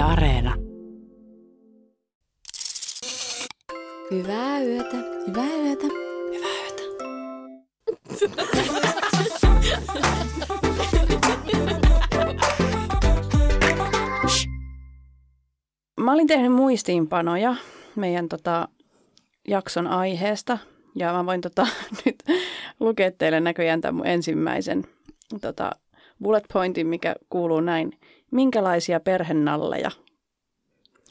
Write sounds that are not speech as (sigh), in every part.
Yle Areena. Hyvää yötä. Hyvää yötä. Hyvää yötä. Mä olin tehnyt muistiinpanoja meidän tota, jakson aiheesta ja mä voin tota, (laughs) nyt lukea teille näköjään tämän mun ensimmäisen tota, bullet pointin, mikä kuuluu näin. Minkälaisia perhenalleja?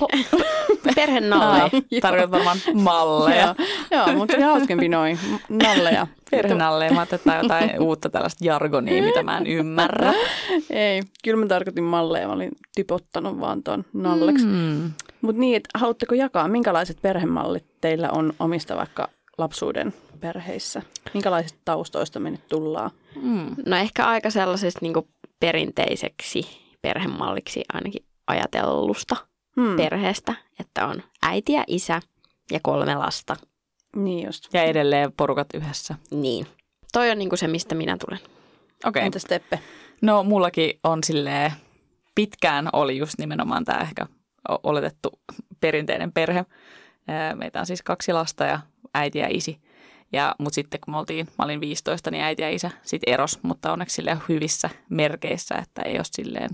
(laughs) Perhenalle. Joo. Tarkoitat varmaan malleja. Joo, joo mutta se hauskempi noin. Nalleja. Perhenalleja. Mä ajattelin, että jotain uutta tällaista jargonia, mitä mä en ymmärrä. Ei, kyllä mä tarkoitin malleja. Mä olin typottanut vaan tuon nalleksi. Mm. Mutta niin, että haluatteko jakaa, minkälaiset perhemallit teillä on omista vaikka lapsuuden perheissä? Minkälaisista taustoista me nyt tullaan? Mm. No ehkä aika sellaisesta niin perinteiseksi perhemalliksi ainakin ajatellusta Hmm. perheestä, että on äiti ja isä ja kolme lasta. Niin just. Ja edelleen porukat yhdessä. Niin. Toi on niin se, mistä minä tulen. Okei. Okay. Entäs Teppe? No mullakin on silleen, pitkään oli just nimenomaan tämä ehkä oletettu perinteinen perhe. Meitä on siis kaksi lasta ja äiti ja isi. Ja, mutta sitten kun me oltiin, mä olin 15, niin äiti ja isä sitten eros, mutta onneksi silleen hyvissä merkeissä, että ei ole silleen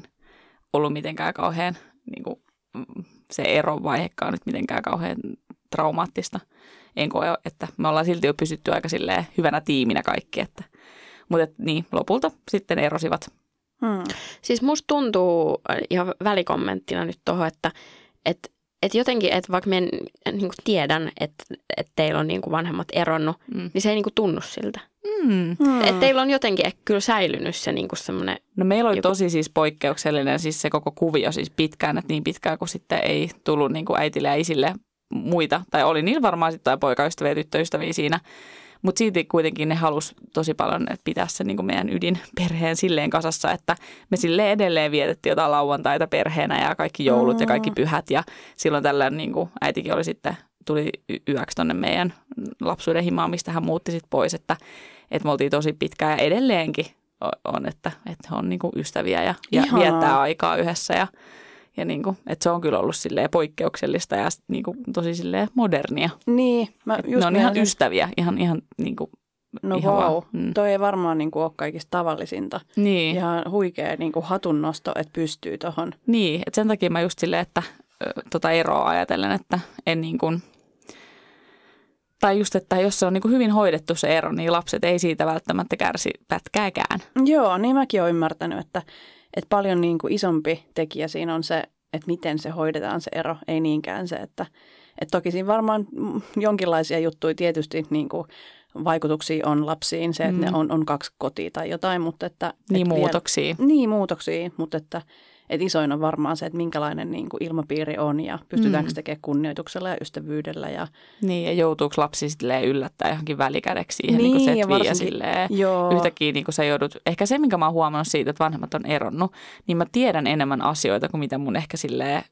ollut mitenkään kauhean, niin kuin, mm, se erovaihekaan nyt mitenkään kauhean traumaattista. En koe, että me ollaan silti jo pysytty aika silleen hyvänä tiiminä kaikki, että mutta et, niin, lopulta sitten erosivat. Hmm. Siis musta tuntuu äh, ihan välikommenttina nyt tuohon, että et, et jotenkin, että vaikka mä en niin tiedän, että et teillä on niin vanhemmat eronnut, Mm. niin se ei niin tunnu siltä. Mm. Hmm. Että teillä on jotenkin kyllä säilynyt se niin semmoinen, No meillä oli Joku- tosi siis poikkeuksellinen siis se koko kuvio siis pitkään, että niin pitkään kuin sitten ei tullut niin kuin äitille ja isille muita. Tai oli niillä varmaan sitten jotain poikaystäviä ja tyttöystäviä siinä. Mutta silti kuitenkin ne halus tosi paljon että pitää sen niin kuin meidän ydinperheen silleen kasassa, että me sille edelleen vietettiin jotain lauantaita perheenä ja kaikki joulut ja kaikki pyhät. Ja silloin tällöin niin kuin äitikin oli sitten, tuli yöksi tonne meidän lapsuuden himaan, mistä hän muutti sitten pois, että, että me oltiin tosi pitkään ja edelleenkin on, että, että he on niin kuin ystäviä ja, ja Ihanaa. viettää aikaa yhdessä ja, ja niin kuin, että se on kyllä ollut silleen poikkeuksellista ja niin kuin tosi silleen modernia. Niin, mä just ne on ihan meinasin- ystäviä, ihan, ihan niin kuin, No ihan wow, mm. toi ei varmaan niin kuin ole kaikista tavallisinta. niin, Ihan huikea niin kuin hatunnosto, että pystyy tuohon. niin, että sen takia mä just silleen, että tota eroa ajatellen, että en niin kuin, tai just, että jos se on niin kuin hyvin hoidettu se ero, niin lapset ei siitä välttämättä kärsi pätkääkään. Joo, niin mäkin olen ymmärtänyt, että, että paljon niin kuin isompi tekijä siinä on se, että miten se hoidetaan se ero, ei niinkään se, että, että toki siinä varmaan jonkinlaisia juttuja tietysti niin kuin vaikutuksia on lapsiin, se, että mm. ne on, on kaksi kotia tai jotain, mutta että... Niin että vielä- muutoksia. Niin, muutoksia, mutta että, että isoin on varmaan se, että minkälainen niin kuin ilmapiiri on ja pystytäänkö Mm. tekemään kunnioituksella ja ystävyydellä. Ja, Niin, ja joutuuko lapsi silleen yllättää johonkin välikädeksi siihen Niin, niin, niin ja ja, silleen joo, yhtäkkiä niin kuin sä joudut, ehkä se minkä mä oon huomannut siitä, että vanhemmat on eronnut, niin mä tiedän enemmän asioita kuin mitä mun ehkä silleen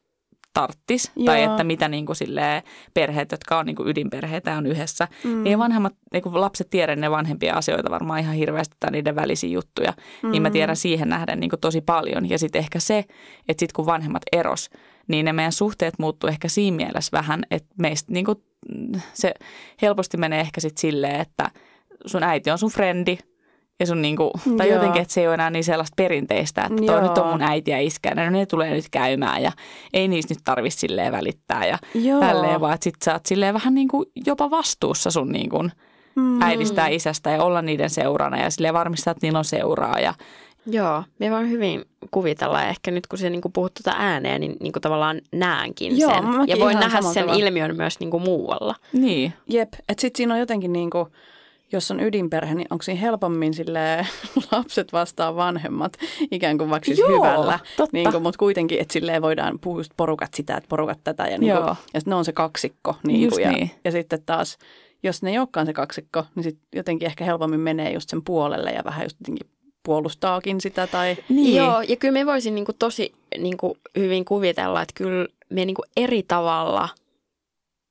tarttis. Tai että mitä niin kuin silleen perheet, jotka on niin kuin ydinperheitä on yhdessä, mm. niin vanhemmat, niin kuin lapset tiedä ne vanhempia asioita varmaan ihan hirveästi tai niiden välisiä juttuja. Mm. Niin mä tiedän siihen nähden niin kuin tosi paljon. Ja sitten ehkä se, että sitten kun vanhemmat eros, niin ne meidän suhteet muuttuu ehkä siinä mielessä vähän, että meistä niin kuin, mm, se helposti menee ehkä sitten silleen, että sun äiti on sun frendi ja sun niinku, tai Joo. jotenkin, että se ei ole enää niin sellaista perinteistä, että toi Joo. nyt on mun äiti ja iskä, no ne tulee nyt käymään ja ei niistä nyt tarvitse silleen välittää ja Joo. tälleen, vaan että sit sä oot silleen vähän niin kuin jopa vastuussa sun niin kuin Mm. äidistä ja isästä ja olla niiden seurana ja silleen varmistaa, että niillä on seuraa ja joo, me voin hyvin kuvitella ja ehkä nyt kun se niin puhut tuota ääneen, niin, niin tavallaan näenkin Joo, sen. Ja voin nähdä sen tavalla. ilmiön myös niin muualla. niin. Jep, että sitten siinä on jotenkin niin kuin, jos on ydinperhe, niin onko siinä helpommin sille (laughs) lapset vastaan vanhemmat ikään kuin vaikka siis Joo, hyvällä. totta. Niin kuin, mutta kuitenkin, että silleen voidaan puhua just porukat sitä, että porukat tätä. Ja, niin kuin, ja ne on se kaksikko. Niin kuin, ja, niin. ja sitten taas, jos ne ei olekaan se kaksikko, niin sit jotenkin ehkä helpommin menee just sen puolelle ja vähän just jotenkin puolustaakin sitä. Tai, Niin. Joo, ja kyllä me voisin niin tosi niin hyvin kuvitella, että kyllä me niin eri tavalla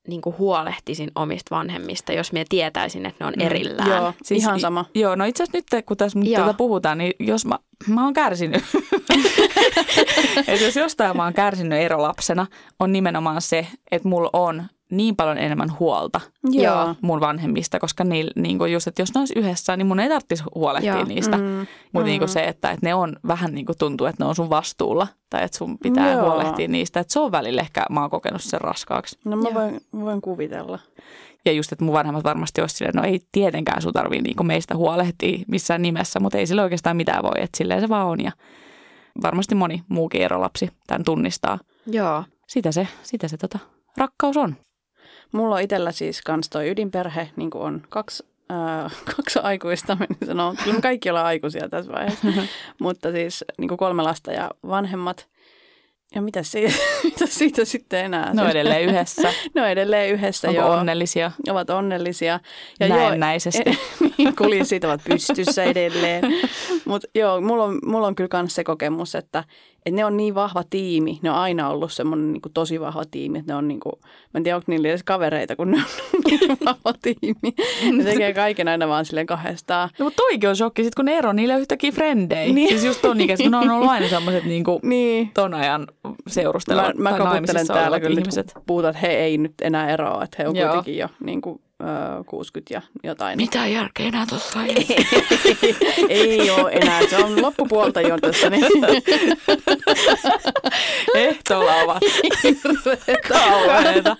niin huolehtisin omista vanhemmista, jos me tietäisin, että ne on Mm, erillään. joo, siis ihan sama. Joo, no itse asiassa nyt kun tässä Joo. tätä puhutaan, niin jos mä, mä oon kärsinyt (laughs) että jos jostain mä oon kärsinyt erolapsena, on nimenomaan se, että mulla on niin paljon enemmän huolta Joo. mun vanhemmista, koska niil, niin kuin just, että jos ne olisi yhdessä, niin mun ei tarvitsisi huolehtia Joo. niistä. Mm. Mutta niin se, että, että ne on vähän niin kuin tuntuu, että ne on sun vastuulla tai että sun pitää Joo. huolehtia niistä. Että se on välillä ehkä, mä oon kokenut sen raskaaksi. No mä Joo. voin, voin kuvitella. Ja just, että mun vanhemmat varmasti olisi silleen, no ei tietenkään sun tarvii niin meistä huolehtia missään nimessä, mutta ei sillä oikeastaan mitään voi, että silleen se vaan on. Ja varmasti moni muukin erolapsi tämän tunnistaa. Joo. Sitä se, sitä se tota, rakkaus on. Mulla on itsellä siis kans toi ydinperhe, niin kuin on kaksi, ää, (laughs) kaksi aikuista, niin sanoo. Kyllä me kaikki ollaan aikuisia tässä vaiheessa. (laughs) Mutta siis niin kuin kolme lasta ja vanhemmat. Ja mitä siitä, (laughs) mitä siitä sitten enää? Ne on edelleen yhdessä, (laughs) ne on edelleen yhdessä, onko joo. onnellisia Ovat onnellisia. näennäisesti. (laughs) niin, kulissit ovat pystyssä edelleen. Mutta joo, mulla on, mulla on kyllä myös se kokemus, että, että ne on niin vahva tiimi. Ne on aina ollut semmoinen niin tosi vahva tiimi. Että ne on niin kuin, mä en tiedä, onko niillä edes kavereita, kun ne on niin vahva tiimi. Ne tekee kaiken aina vaan silleen kahdestaan. No, mutta toikin on shokki, sit kun ne ero, niillä on yhtäkkiä frendejä. Niin. Siis just ton ikäiset, kun ne on ollut aina sellaiset niin kuin Niin. ton ajan seurustelevat Mä, mä kaputtelen täällä kyllä ihmiset. nyt, kun puhutaan, että he ei nyt enää eroa. Että he on Joo. kuitenkin jo niin kuin, ö, 60 ja jotain. Mitä järkeä enää tuossa ei (laughs) ole enää. Se on loppupuolta jo tässä. Niin. Ehtoolla ovat (laughs) kauheita.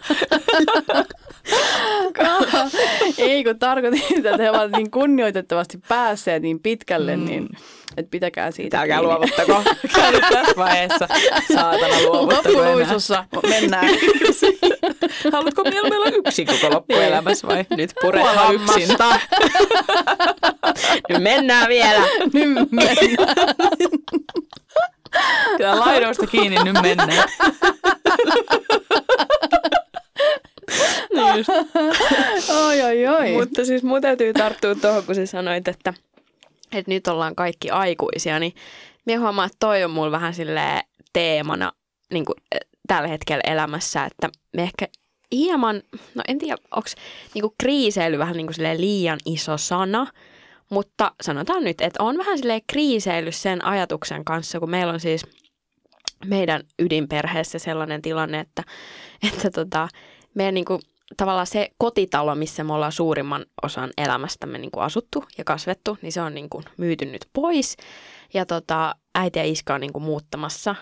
Ei, kun tarkoitin että he ovat niin kunnioitettavasti päässeet niin pitkälle, mm. niin että pitäkää siitä Älkää kiinni. luovuttako. (laughs) Käy nyt tässä vaiheessa. Saatana luovuttako enää. Mennään. (laughs) Haluatko mieluummin olla yksin koko loppuelämässä vai? Nyt pure Kuolla yksin. Nyt mennään vielä. (laughs) Nyt mennään. Kyllä laidoista kiinni nyt mennään. Just. (laughs) Oi, oi, oi. Mutta siis mun täytyy tarttua tuohon, kun sä sanoit, että, että nyt ollaan kaikki aikuisia, niin minä huomaan, että toi on mulla vähän silleen teemana niin kuin, äh, tällä hetkellä elämässä, että me ehkä hieman, no en tiedä, onko niin kriiseily vähän niin kuin liian iso sana, mutta sanotaan nyt, että on vähän silleen kriiseily sen ajatuksen kanssa, kun meillä on siis meidän ydinperheessä sellainen tilanne, että, että tota, meidän niin kuin, tavallaan se kotitalo, missä me ollaan suurimman osan elämästämme niin kuin asuttu ja kasvettu, niin se on niin kuin myyty nyt pois. Ja tota, äiti ja iska on niin kuin muuttamassa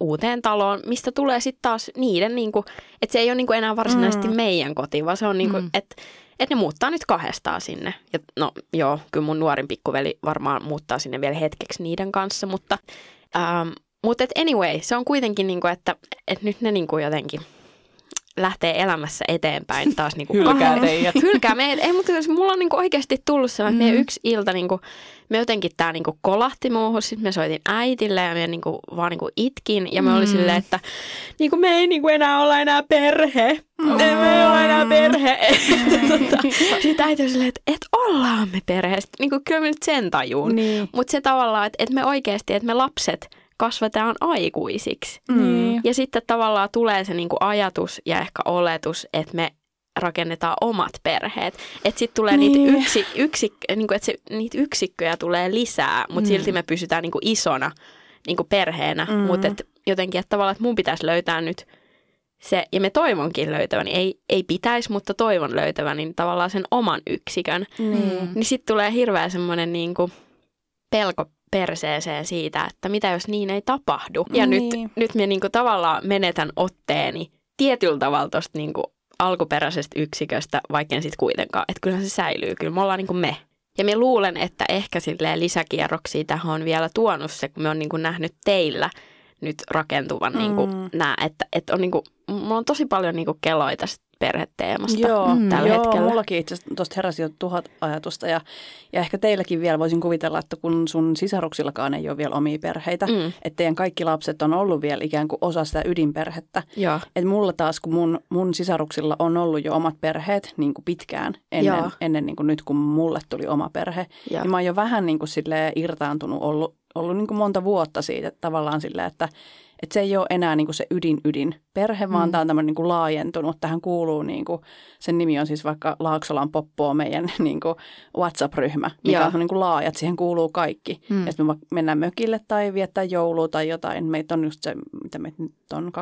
uuteen taloon, mistä tulee sitten taas niiden, niin kuin, että se ei ole niin kuin enää varsinaisesti mm. meidän koti, vaan se on niin kuin, Mm. että että ne muuttaa nyt kahdestaan sinne. Ja no joo, kyllä mun nuorin pikkuveli varmaan muuttaa sinne vielä hetkeksi niiden kanssa, mutta, ähm, mutta et anyway, se on kuitenkin niin kuin, että, että nyt ne niin kuin jotenkin lähtee elämässä eteenpäin taas niin kuin Hylkää teidät. (laughs) Hylkää meidät. Ei, mutta siis mulla on niinku oikeasti tullut sellainen, että Mm. meidän yksi ilta, niinku, me jotenkin tää niinku kolahti muuhun, sitten me soitin äitille ja me niinku, vaan niinku itkin. Ja me oli Mm. silleen, että niinku, me ei niinku enää olla enää perhe. Mm. Me ei olla enää perhe. (laughs) tota, sitten äiti oli silleen, että et ollaan me perhe. Sitten, niinku, kyllä me nyt sen tajuun. Niin. Mutta se tavallaan, että, että me oikeasti, että me lapset kasvataan aikuisiksi. Niin. Ja sitten tavallaan tulee se niinku ajatus ja ehkä oletus, että me rakennetaan omat perheet. Että sitten tulee Niin. niitä, yksi, yksik, niinku, että se, niitä yksikköjä tulee lisää, mutta Mm. silti me pysytään niinku isona niinku perheenä. Mm. Mutta et jotenkin, että tavallaan, että mun pitäisi löytää nyt se, ja me toivonkin löytäväni, ei, ei pitäisi, mutta toivon löytäväni niin tavallaan sen oman yksikön. Niin. Niin sitten tulee hirveä semmoinen niinku pelko perseeseen siitä, että mitä jos niin ei tapahdu. Ja Niin. nyt, nyt me niinku tavallaan menetän otteeni tietyllä tavalla tuosta niinku alkuperäisestä yksiköstä, vaikka en sitten kuitenkaan. Että kyllä se säilyy, kyllä me ollaan niinku me. Ja me luulen, että ehkä silleen lisäkierroksia tähän on vielä tuonut se, kun me on niinku nähnyt teillä nyt rakentuvan Mm. niinku nää, että, että on niinku, mulla on tosi paljon niinku keloita tästä perheteemasta Joo, Mm. tällä joo, hetkellä. mullakin itse asiassa tuosta heräsi jo tuhat ajatusta ja, ja ehkä teilläkin vielä voisin kuvitella, että kun sun sisaruksillakaan ei ole vielä omia perheitä, mm. Että teidän kaikki lapset on ollut vielä ikään kuin osa sitä ydinperhettä. joo. Et mulla taas, kun mun, mun sisaruksilla on ollut jo omat perheet niin kuin pitkään ennen, Joo. ennen niin kuin nyt, kun mulle tuli oma perhe, Joo. niin mä oon jo vähän niin kuin irtaantunut ollut, ollut niin kuin monta vuotta siitä, että tavallaan silleen, että Että se ei ole enää niin kuin se ydin ydin perhe, vaan Mm. tämä on tämmöinen niin kuin laajentunut. Tähän kuuluu, niin kuin, sen nimi on siis vaikka Laaksolan Poppoa meidän (laughs) niin kuin WhatsApp-ryhmä, mikä Joo. on niin kuin laaja, että siihen kuuluu kaikki. Mm. Jos me mennään mökille tai viettää joulua tai jotain, meitä on just se, mitä meitä nyt on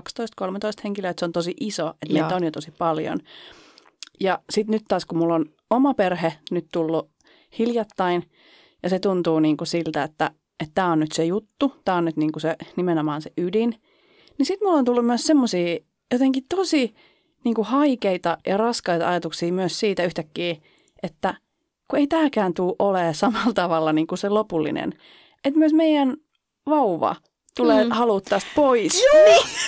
12-13 henkilöä, että se on tosi iso, että Joo. meitä on jo tosi paljon. Ja sitten nyt taas, kun mulla on oma perhe nyt tullut hiljattain, ja se tuntuu niin kuin siltä, että tämä on nyt se juttu, tämä on nyt niin kuin se, nimenomaan se ydin, niin sitten mulla on tullut myös semmoisia jotenkin tosi niin kuin haikeita ja raskaita ajatuksia myös siitä yhtäkkiä, että kun ei tämäkään tule olemaan samalla tavalla niin kuin se lopullinen. Että myös meidän vauva tulee Mm. haluaa tästä pois.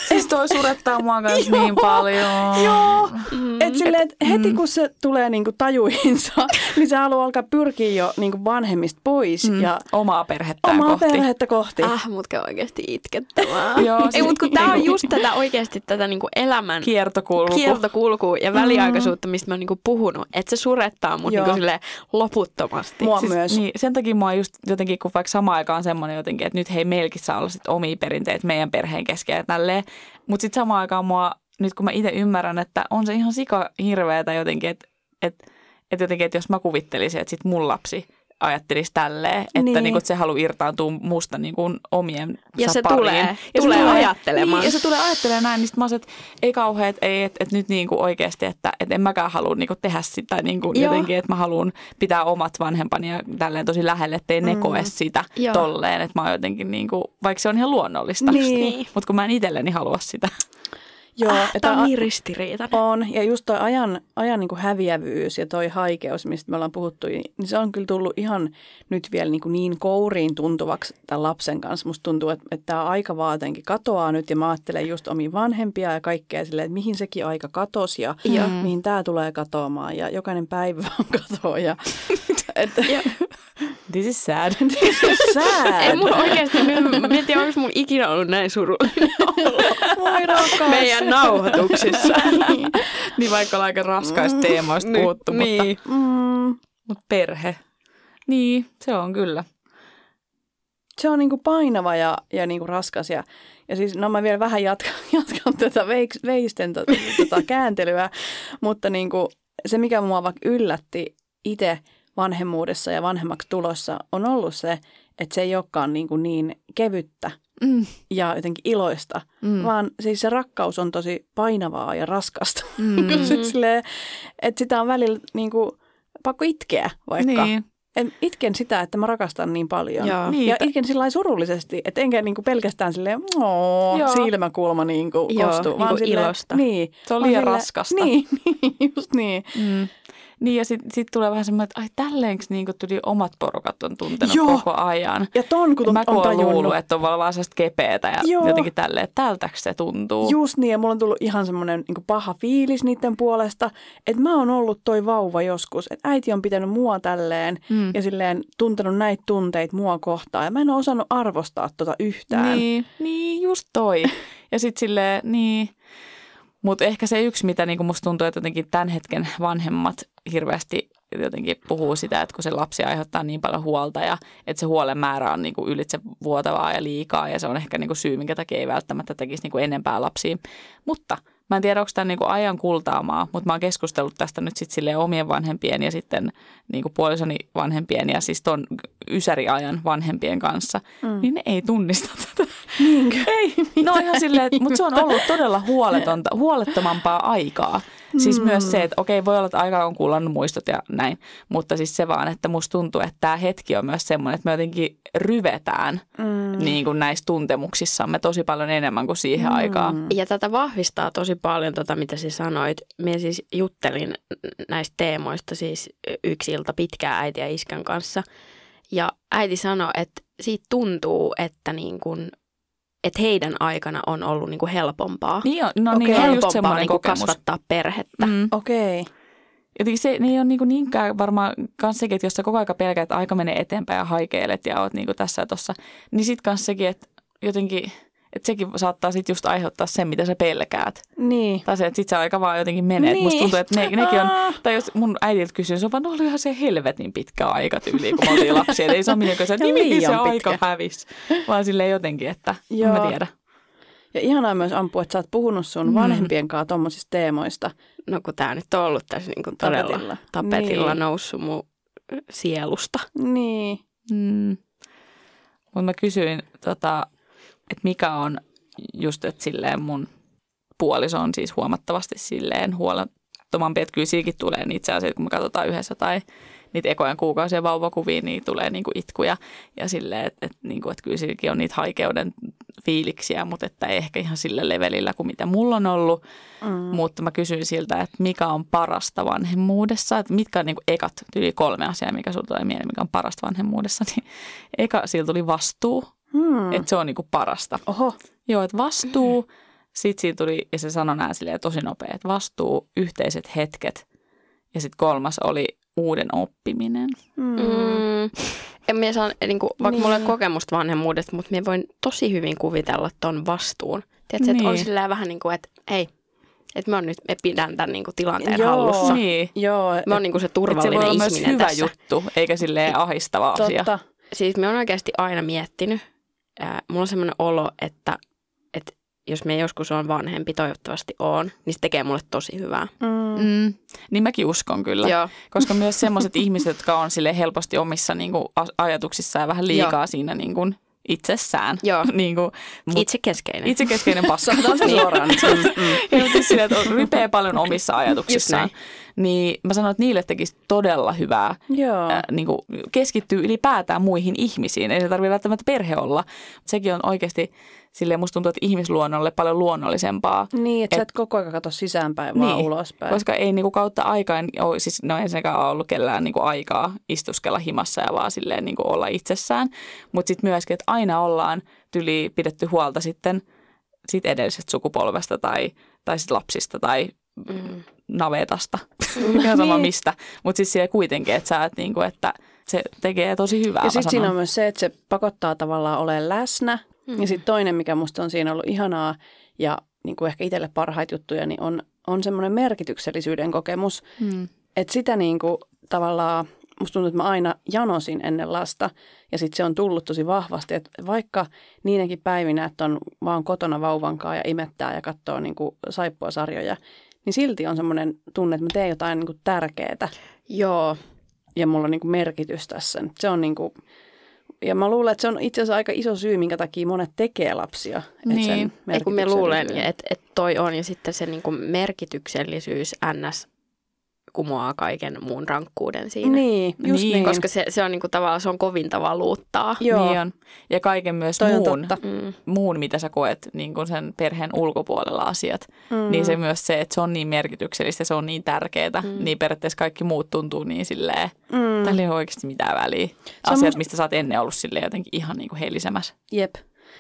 Siis toi surettaa mua kanssa niin paljon. Joo. Mm. Et silleen, et heti Mm. kun se tulee niinku tajuihinsa, (laughs) niin se haluaa alkaa pyrkiä jo niinku vanhemmista pois Mm. ja Omaa perhettään omaa kohti. perhettä kohti. Äh, mutkä oikeasti itkettävää. (laughs) Joo, Ei, siis mutta kun tämä on niinku- just tätä oikeasti tätä niinku elämän Kiertokulku. kiertokulkua ja väliaikaisuutta, mistä mä oon niinku puhunut. Että se surettaa mut Joo. niinku silleen loputtomasti. Mua siis, myös. Niin, sen takia mua just jotenkin, kun vaikka samaan aikaan semmoinen jotenkin, että nyt hei, meilläkin saa olla sit omia perinteitä meidän perheen kesken ja tälleen. Mutta sitten samaan aikaan mua, nyt kun mä itse ymmärrän, että on se ihan sika hirveetä jotenkin, että et, et jotenkin, että jos mä kuvittelisin, että sit mun lapsi ajattelisi tälleen, että, Niin. niin. Niin että se haluaa irtaantua musta niin kuin omien Ja se pariin. tulee- ja tulee se ajattelemaan. Niin, ja se tulee ajattelemaan näin, niin sit mä oon se, että ei kauhean, että, ei, että, että nyt niin kuin oikeasti, että, että en mäkään halua niin kuin tehdä sitä niin kuin Joo. jotenkin, että mä haluan pitää omat vanhempani ja tälleen tosi lähelle, ettei ne Mm. koe sitä Joo. tolleen, että mä oon jotenkin niin kuin, vaikka se on ihan luonnollista, Niin. mutta kun mä en itselleni halua sitä. Joo, ja tää tää on niin ristiriitainen. on. Ja just toi ajan, ajan niin kuin häviävyys ja toi haikeus, mistä me ollaan puhuttu, niin se on kyllä tullut ihan nyt vielä niin, kuin niin kouriin tuntuvaksi tämän lapsen kanssa. Musta tuntuu, että, että tämä aika vaan jotenkin katoaa nyt ja mä ajattelen just omiin vanhempia ja kaikkea silleen, että mihin sekin aika katosi ja Joo. mihin tämä tulee katoamaan ja jokainen päivä (laughs) vaan katoaa. Ja, (laughs) että, This is sad. (laughs) sad. Ei mun oikeasti, mä en tiedä, onko mun ikinä ollut näin surullinen (laughs) Voi rakas. meidän nauhoituksissa. (laughs) niin vaikka ollaan aika raskaista teemoista Nyt- puhuttu, mutta, niin. Mm, mutta perhe. Niin, se on kyllä. se on niinku painava ja, ja niinku raskas. Ja, ja siis, no mä vielä vähän jatkan, jatkan tätä veiks, veisten tota, tota kääntelyä, mutta niinku, se mikä mua vaikka yllätti itse vanhemmuudessa ja vanhemmaksi tulossa on ollut se, että se ei olekaan niinku niin kevyttä Mm, ja jotenkin iloista, mm, vaan siis se rakkaus on tosi painavaa ja raskasta. (laughs) mm. Silleen, että sitä on välillä niinku, pakko itkeä vaikka. Niin. En, itken sitä, että mä rakastan niin paljon. Joo. Niin, Ja itken sillä surullisesti, että enkä niinku pelkästään silleen, oo, Joo. silmäkulma niinku Joo, kostuu. niinku silleen, ilosta. Niin. Se on vaan liian silleen- raskasta. Niin, niin, (laughs) just niin. Mm. Niin ja sitten sit tulee vähän semmoinen, että ai tälleenks niin tuli omat porukat on tuntenut Joo. koko ajan. Ja ton kun Mä kun on tajunnut. luullut, että on vaan sellaista kepeätä ja Joo. jotenkin tälleen, että tältäks se tuntuu. Just niin, ja mulla on tullut ihan semmoinen niin paha fiilis niiden puolesta, että mä oon ollut toi vauva joskus, että äiti on pitänyt mua tälleen Mm. ja silleen tuntenut näitä tunteita mua kohtaan, ja mä en ole osannut arvostaa tota yhtään. Niin, niin, just toi. (laughs) Ja sitten silleen, niin. Mutta ehkä se yksi, mitä niinku musta tuntuu, että jotenkin tämän hetken vanhemmat hirveästi jotenkin puhuu sitä, että kun se lapsi aiheuttaa niin paljon huolta ja että se huolen määrä on niinku ylitse vuotavaa ja liikaa ja se on ehkä niinku syy, minkä takia ei välttämättä tekisi niinku enempää lapsia. Mutta mä en tiedä, onko tämä niinku ajan kultaamaa, mutta mä oon keskustellut tästä nyt silleen omien vanhempien ja sitten niinku puolisoni vanhempien ja siis ton ysäriajan vanhempien kanssa, mm. niin ne ei tunnista tätä. Niinkö? Ei, no ihan silleen, mutta se on ollut todella huoletonta, huolettomampaa aikaa. Siis myös se, että okei, voi olla, että aika on kuulannut muistot ja näin, mutta siis se vaan, että musta tuntuu, että tämä hetki on myös semmoinen, että me jotenkin ryvetään Mm. niin kuin näissä tuntemuksissamme tosi paljon enemmän kuin siihen Mm. aikaan. Ja tätä vahvistaa tosi paljon, tota, mitä sä sanoit. Minä siis juttelin näistä teemoista siis yksi ilta pitkään äiti ja iskän kanssa. Ja äiti sanoi, että siitä tuntuu, että, niin kun, että heidän aikana on ollut niin kuin helpompaa. Niin on, no niin, Okei. on just helpompaa semmoinen niin kuin kokemus. kasvattaa perhettä. Mm. Okei. Jotenkin se niin ei ole niin kuin niinkään varmaan kans sekin, että jos sä koko aika pelkäät, että aika menee eteenpäin ja haikeilet ja oot niin kuin tässä ja tossa, niin sit kans sekin, että jotenkin, että sekin saattaa sit just aiheuttaa sen, mitä sä pelkäät. Niin. Tai se, että sit se aika vaan jotenkin menee. Niin. Musta Niin. tuntuu, että ne, nekin on, tai jos mun äidiltä kysyy, se on vaan, no olihan se helvetin pitkä aika tyyli, kun me oltiin lapsia. Että ei ole mitenkään se, että niin mihin se liian aika pitkä. hävisi. Vaan silleen jotenkin, että en Joo. mä tiedä. Ja ihanaa myös ampua, että sä oot puhunut sun Mm. vanhempien kanssa tommosista teemoista No kun tämä nyt on ollut tässä niinku todella tapetilla. tapetilla Niin. noussut mun sielusta. Niin. Mm. Mutta mä kysyin, tota, että mikä on just, että silleen mun puoliso on siis huomattavasti silleen huolettomampi, että kyllä siinäkin tulee niitä sellaisia, kun me katsotaan yhdessä tai niitä ekojen kuukausien vauvakuvia, niin tulee niinku itkuja ja silleen, että, että, niinku, että kyllä siinäkin on niitä haikeuden fiiliksiä, mutta että ei ehkä ihan sillä levelillä kuin mitä mulla on ollut. Mm. Mutta mä kysyin siltä, että mikä on parasta vanhemmuudessa, että mitkä on niin ekat yli kolme asiaa, mikä sulla tulee mieleen, mikä on parasta vanhemmuudessa. (laughs) Niin eka siitä tuli vastuu, Hmm. mm. että se on niin parasta. Oho. Joo, että vastuu, sitten siinä tuli, ja se sanoi näin silleen tosi nopea, että vastuu, yhteiset hetket. Ja sitten kolmas oli uuden oppiminen. Mm. Mm. En minä saa, niin kuin, vaikka niin. mulla ei Niin. ole kokemusta vanhemmuudesta, mutta minä voin tosi hyvin kuvitella ton vastuun. Tiedätkö, että on Niin. silleen vähän niin kuin, että ei, että mä, on nyt, me pidän tämän niin kuin, tilanteen Joo. hallussa. Niin. Joo, Mä oon niin kuin se Että se turvallinen voi olla myös ihminen hyvä tässä. juttu, eikä silleen ahistava asia. totta. Siis me on oikeasti aina miettinyt. Ää, mulla on semmoinen olo, että, että jos me joskus on vanhempi, toivottavasti on, niin se tekee mulle tosi hyvää. Mm. Mm. Niin mäkin uskon kyllä. Joo. Koska myös semmoiset (laughs) ihmiset, jotka on sille helposti omissa niin kuin, ajatuksissaan ja vähän liikaa Joo. siinä niin kuin, itsessään. Joo. (laughs) niin kuin, mut, Itsekeskeinen. itsekeskeinen (laughs) paska. Sanotaan se suoraan. (laughs) Mm, mm. Ja siis että rypeä paljon omissa ajatuksissaan. Niin mä sanon, että niille tekisi todella hyvää Joo. äh, niin kuin keskittyy ylipäätään muihin ihmisiin. Ei se tarvitse välttämättä perhe olla. Mutta sekin on oikeasti, silleen musta tuntuu, että ihmisluonnolle paljon luonnollisempaa. Niin, että Et- sä et koko ajan katso sisäänpäin, vaan Niin, ulospäin. Koska ei niinku kautta aikaan, ole, siis no ensinnäkään ole ollut kellään niinku aikaa istuskella himassa ja vaan silleen niinku olla itsessään. Mutta sitten myöskin, että aina ollaan tyli pidetty huolta sitten sit edellisestä sukupolvesta tai, tai sit lapsista tai Mm. navetasta, (laughs) ihan sama Niin. mistä. Mutta siis siellä kuitenkin, että sä et niinku, että se tekee tosi hyvää. Ja sitten siinä on myös se, että se pakottaa tavallaan olemaan läsnä. Mm. Ja sitten toinen, mikä musta on siinä ollut ihanaa ja niin kuin ehkä itselle parhaita juttuja, niin on, on semmoinen merkityksellisyyden kokemus. Mm. Että sitä niin kuin tavallaan, musta tuntuu, että mä aina janosin ennen lasta. Ja sitten se on tullut tosi vahvasti, että vaikka niinäkin päivinä, että on vaan kotona vauvankaa ja imettää ja katsoo niin kuin saippua sarjoja, niin silti on semmoinen tunne, että mä teen jotain niin kuin tärkeää Joo. ja mulla on niin kuin merkitys tässä. Se on niin kuin, ja mä luulen, että se on itse asiassa aika iso syy, minkä takia monet tekee lapsia. Et Niin. sen kun me luulen, että et toi on ja sitten se niinku merkityksellisyys ns kumoaa kaiken muun rankkuuden siinä. Niin, just Niin, niin. Koska se, se on niinku tavallaan se on kovinta valuuttaa. Joo, Niin on. Ja kaiken myös toi muun, totta. Mm. muun, mitä sä koet niin kuin sen perheen ulkopuolella asiat. Mm. Niin se myös se, että se on niin merkityksellistä, se on niin tärkeää, Mm. niin periaatteessa kaikki muut tuntuu niin silleen, Mm. tällä ei ole oikeasti mitään väliä. Asiat, mistä sä oot ennen ollut silleen jotenkin ihan niin kuin helisemässä. Jep.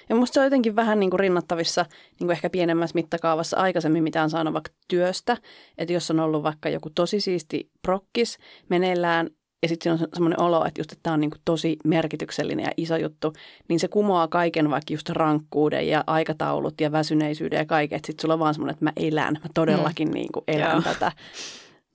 Ja musta se on jotenkin vähän niin kuin rinnattavissa niin kuin ehkä pienemmässä mittakaavassa aikaisemmin, mitä on saanut vaikka työstä. Että jos on ollut vaikka joku tosi siisti prokkis meneillään, ja sitten on semmoinen olo, että just että tämä on niin kuin tosi merkityksellinen ja iso juttu, niin se kumoaa kaiken vaikka just rankkuuden ja aikataulut ja väsyneisyyden ja kaiken. Sitten sulla on vaan semmoinen, että mä elän, mä todellakin niin kuin elän Joo. tätä.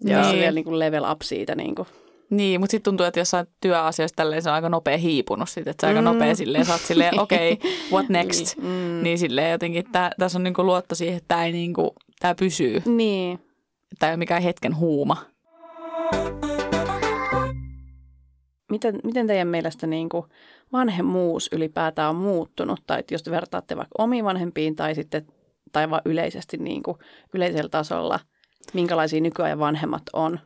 Ja se vielä niin kuin level up siitä. Niin kuin. Niin, mutta sitten tuntuu, että jossain työasioissa tälleen se on aika nopea hiipunut sit, että se aika Mm. nopea silleen, sä oot silleen, (laughs) okei, okay, what next? Mm. Niin silleen jotenkin, tää, tässä on niinku luotto siihen, että tämä niinku, tää pysyy. Niin. Tämä ei ole mikään hetken huuma. Miten, miten teidän mielestä niin kuin vanhemmuus ylipäätään on muuttunut? Tai että jos te vertaatte vaikka omiin vanhempiin tai sitten tai vaan yleisesti niin kuin yleisellä tasolla, minkälaisia nykyajan vanhemmat on?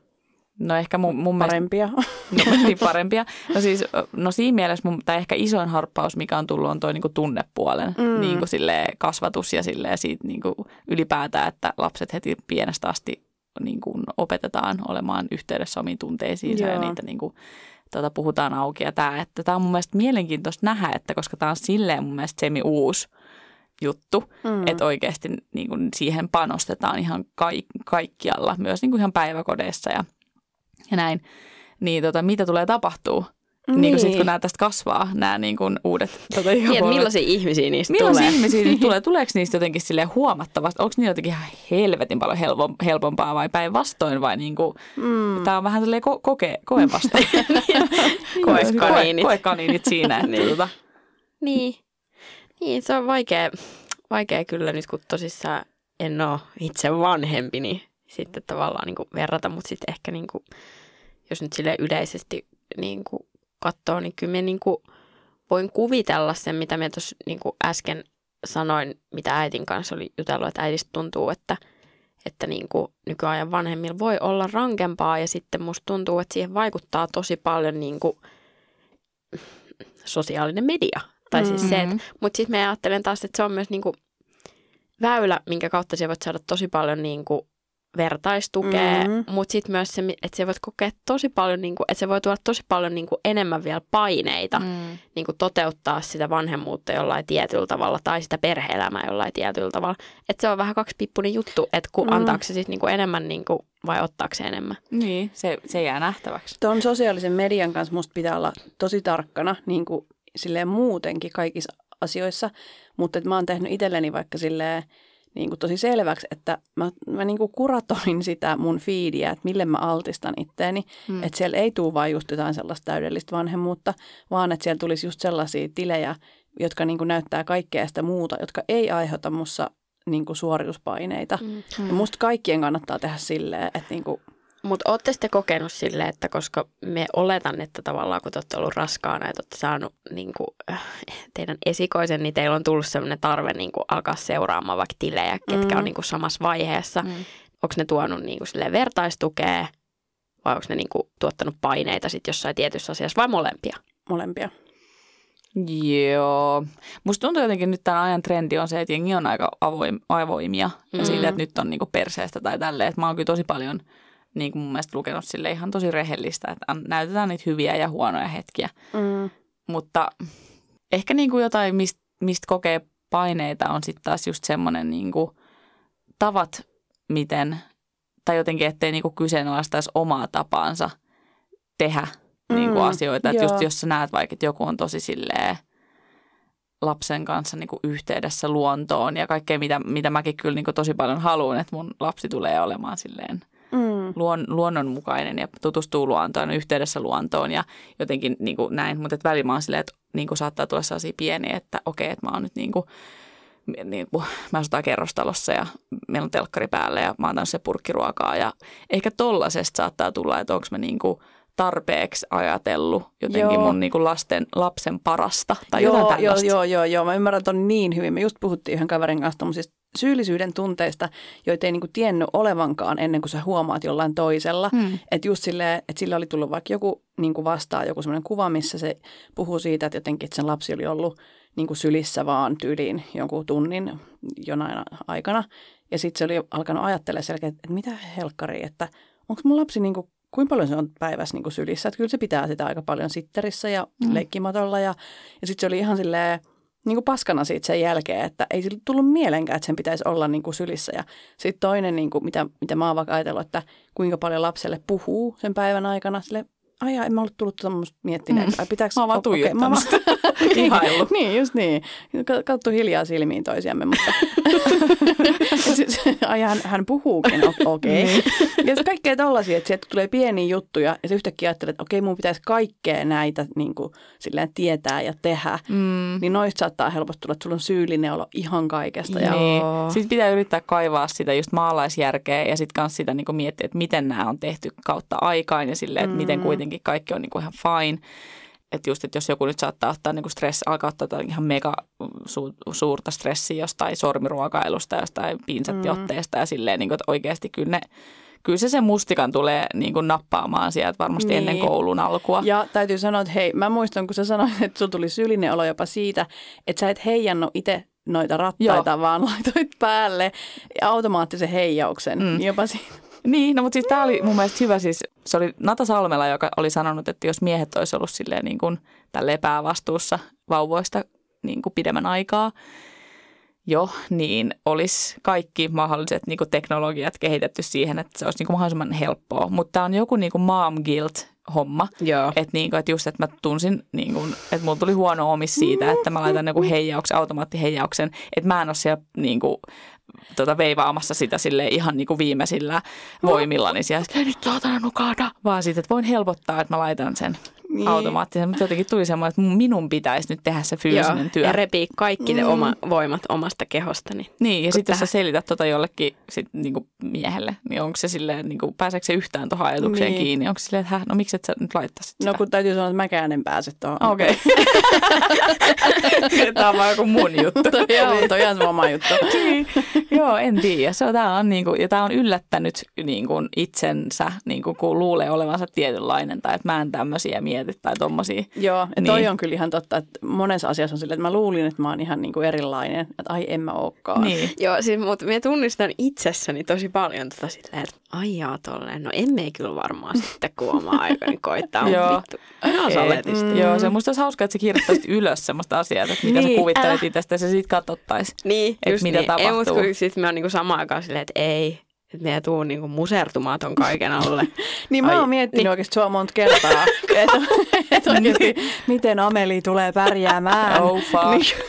No ehkä mun, mun mielestä Parempia? (laughs) no, niin parempia. No siis, no siinä mielessä mun, tai ehkä isoin harppaus, mikä on tullut, on toi niinku tunnepuolen Mm. niinku kasvatus ja silleen siitä niinku ylipäätään, että lapset heti pienestä asti niinku opetetaan olemaan yhteydessä omiin tunteisiinsa ja Joo. niitä niinku, tota, puhutaan auki. Ja tämä, että tämä on mun mielestä mielenkiintoista nähdä, että koska tämä on silleen mun mielestä semi uusi juttu, Mm. mm. että oikeasti niin kuin siihen panostetaan ihan kaik- kaikkialla, myös niin kuin ihan päiväkodeissa ja, ja näin. Niin tota, mitä tulee tapahtuu? Niin, niin kuin sit, kun nämä tästä kasvaa, nämä niin kuin uudet tota, Niin, millaisia ihmisiä niistä Millaisia tulee? ihmisiä niistä (laughs) tulee? Tuleeko niistä jotenkin silleen huomattavasti? Onko niillä jotenkin ihan helvetin paljon helpom- helpompaa vai päinvastoin? Vai niin kuin, Mm. Tämä on vähän silleen ko- koke, (laughs) koe vasta. Koekaniinit. Koe, koekaniinit siinä. Että, (laughs) Niin. tota, Niin. Niin, se on vaikea, vaikea kyllä nyt, kun tosissaan en ole itse vanhempi, niin sitten tavallaan niin kuin verrata, mutta sitten ehkä niin kuin, jos nyt sille yleisesti niin kuin katsoo, niin kyllä niin kuin voin kuvitella sen, mitä me tuossa niin äsken sanoin, mitä äitin kanssa oli jutellut, että äidistä tuntuu, että, että niin kuin nykyajan vanhemmilla voi olla rankempaa ja sitten musta tuntuu, että siihen vaikuttaa tosi paljon niin kuin sosiaalinen media. Tai siis se, että, mutta sitten mä ajattelen taas, että se on myös niin kuin väylä, minkä kautta sä voit saada tosi paljon niin kuin vertaistukea, mm-hmm. mutta sitten myös se, että se voit kokea tosi paljon, niin kuin, että se voi tuoda tosi paljon niin kuin enemmän vielä paineita mm. niin kuin toteuttaa sitä vanhemmuutta jollain tietyllä tavalla tai sitä perhe-elämää jollain tietyllä tavalla. Että se on vähän kaksipippunen juttu, että kun mm. antaako se sitten niin kuin enemmän niin kuin, vai ottaako se enemmän. Niin, se, se jää nähtäväksi. Tuon sosiaalisen median kanssa musta pitää olla tosi tarkkana niin kuin silleen muutenkin kaikissa asioissa, mutta että mä oon tehnyt itselleni vaikka silleen, niin kuin tosi selväksi, että mä, mä niin kuin kuratoin sitä mun fiidiä, että mille mä altistan itteeni. Mm. Että siellä ei tule vain just jotain sellaista täydellistä vanhemmuutta, vaan että siellä tulisi just sellaisia tilejä, jotka niin kuin näyttää kaikkea sitä muuta, jotka ei aiheuta mussa niin kuin suorituspaineita. Mm. Ja musta kaikkien kannattaa tehdä silleen, että niin kuin mutta olette sitten kokenut silleen, että koska me oletan, että tavallaan kun te olette ollut raskaana ja te olette saanut niin kuin, teidän esikoisen, niin teillä on tullut sellainen tarve niin kuin, alkaa seuraamaan vaikka tilejä, ketkä mm. on niin kuin, samassa vaiheessa. Mm. Onko ne tuonut niin kuin, silleen, vertaistukea vai onko ne niin kuin, tuottanut paineita sitten jossain tietyssä asiassa vai molempia? Molempia. Joo. Musta tuntuu jotenkin nyt tämän ajan trendi on se, että jengi on aika avoim, avoimia mm. ja siitä, että nyt on niinku perseestä tai tälleen. Että mä oon kyllä tosi paljon – niin kuin mun mielestä lukenut sille ihan tosi rehellistä, että näytetään niitä hyviä ja huonoja hetkiä. Mm. Mutta ehkä niin kuin jotain, mistä mist kokee paineita, on sitten taas just semmoinen niin kuin tavat, miten, tai jotenkin, ettei niin kuin kyseenalaistaisi omaa tapaansa tehdä mm. niin kuin asioita. Että just jos sä näet vaikka, että joku on tosi silleen lapsen kanssa niin kuin yhteydessä luontoon ja kaikkea, mitä, mitä mäkin kyllä niin kuin tosi paljon haluan, että mun lapsi tulee olemaan silleen – mm. luon, luonnonmukainen ja tutustuu luontoon, yhteydessä luontoon ja jotenkin niin kuin näin. Mutta välillä mä oon silleen, että niin kuin saattaa tulla sellaisia pieniä, että okei, että mä oon nyt niin kuin, niin kuin, mä asutaan kerrostalossa ja meillä on telkkari päällä ja mä oon se purkkiruokaa ja ehkä tollasesta saattaa tulla, että onko mä niin kuin tarpeeksi ajatellut jotenkin joo. mun niin kuin lasten, lapsen parasta tai joo, jotain joo, joo, joo, joo, mä ymmärrän ton niin hyvin. Me just puhuttiin yhden kaverin kanssa syyllisyyden tunteista, joita ei niin kuin tiennyt olevankaan ennen kuin sä huomaat jollain toisella. Hmm. Että just silleen, että sillä oli tullut vaikka joku niin kuin vastaan, joku semmoinen kuva, missä se puhuu siitä, että jotenkin että sen lapsi oli ollut niin kuin sylissä vaan tyyliin jonkun tunnin jonain aikana. Ja sitten se oli alkanut ajattelemaan selkeä, että mitä helkkari, että onko mun lapsi niin kuin kuinka paljon se on päivässä niin kuin sylissä. Että kyllä se pitää sitä aika paljon sitterissä ja mm. leikkimatolla. Ja, ja sitten se oli ihan silleen, niin kuin paskana siitä sen jälkeen, että ei sillä tullut mielenkään, että sen pitäisi olla niin kuin sylissä. Ja sitten toinen, niin kuin, mitä, mitä mä oon vaikka ajatellut, että kuinka paljon lapselle puhuu sen päivän aikana. Sille ai en mä ollut tullut tuommoista miettineeksi. Mm. Ai, pitääkö, mä oon vaan tuijottanut niin, (laughs) niin, just niin. Kattu hiljaa silmiin toisiamme, mutta (laughs) ai, hän, hän puhuukin, okei. Okay. Niin. Ja kaikkea tollaisia, että sieltä tulee pieniä juttuja ja se yhtäkkiä ajattelee, että okei, okay, mun pitäisi kaikkea näitä niin kuin, silleen, tietää ja tehdä. Mm. Niin noista saattaa helposti tulla, että sulla on syyllinen olo ihan kaikesta. Ja... Niin. Sitten pitää yrittää kaivaa sitä just maalaisjärkeä ja sitten myös sitä niin miettiä, että miten nämä on tehty kautta aikaan ja silleen, että mm. miten kuitenkin kuitenkin kaikki on niin kuin ihan fine. Että just, että jos joku nyt saattaa ottaa niin kuin stress, alkaa ottaa ihan mega su, suurta stressiä jostain sormiruokailusta, jostain pinsattiotteesta mm. ja silleen, niin kuin, että oikeasti kyllä ne kyllä se sen mustikan tulee niin kuin nappaamaan sieltä varmasti niin. ennen koulun alkua. Ja täytyy sanoa, että hei, mä muistan, kun sä sanoit, että sulla tuli sylinen olo jopa siitä, että sä et heijannut itse noita rattaita, Joo. vaan laitoit päälle automaattisen heijauksen. Mm. Jopa siitä niin, no mutta siis tämä oli mun mielestä hyvä. Siis, se oli Nata Salmela, joka oli sanonut, että jos miehet olisi ollut silleen niin kuin tälle päävastuussa vauvoista niin kuin pidemmän aikaa, jo, niin olisi kaikki mahdolliset niin kuin teknologiat kehitetty siihen, että se olisi niin kuin mahdollisimman helppoa. Mutta tämä on joku niin kuin mom guilt homma. Että, niin kuin, että just, että mä tunsin, niin kuin, että mulla tuli huono omis siitä, että mä laitan joku heijauksen, automaattiheijauksen, että mä en ole siellä niin kuin, tota, veivaamassa sitä sille ihan niin kuin viimeisillä voimilla, niin siellä nyt saatana nukada, vaan siitä, että voin helpottaa, että mä laitan sen Niin. automaattisesti. Mutta jotenkin tuli semmoinen, että minun pitäisi nyt tehdä se fyysinen Joo, työ. ja repii kaikki ne Mm. oma, voimat omasta kehostani. Niin, ja kun sitten jos sä selität tota jollekin sit, niinku miehelle, niin onko se silleen, niinku, pääseekö se yhtään tuohon ajatukseen Niin. kiinni? Onko se silleen, että häh, no miksi et sä nyt laittaisit No sitä? kun täytyy sanoa, että mäkään en pääse tuohon. Okei. (laughs) Tämä on vaan joku mun juttu. toi on, toi on oma juttu. (laughs) Niin. Joo, en tiedä. Se on, tää on, niinku, ja tämä on yllättänyt niinku, itsensä, niinku, kun luulee olevansa tietynlainen, tai että mä en tämmöisiä mieti tai tommosia. Joo, ja toi Niin. on kyllä ihan totta, että monessa asiassa on silleen, että mä luulin, että mä oon ihan niin kuin erilainen, että ai en mä ookaan. Niin. Joo, siis, mutta minä tunnistan itsessäni tosi paljon tota silleen, että ai jaa tolleen, no emme ei kyllä varmaan sitten, kun oma aikani koittaa. Joo. Joo. Vittu, ihan saletisti. Mm. Joo, se musta olisi hauskaa, että sä kirjoittaisit ylös semmoista asiaa, että mitä Niin, sä kuvittelet älä. itsestä ja se siitä katsottaisiin. Niin, Et just mitä niin. Ei, tapahtuu. mutta kun sitten mä oon niinku samaan aikaan silleen, että ei, että me tuu niinku musertumaan ton kaiken alle. (laughs) Niin mä oon miettinyt niin. oikeasti sua monta kertaa, (laughs) että (laughs) et oikeasti miten Ameli tulee pärjäämään. Oh, fuck.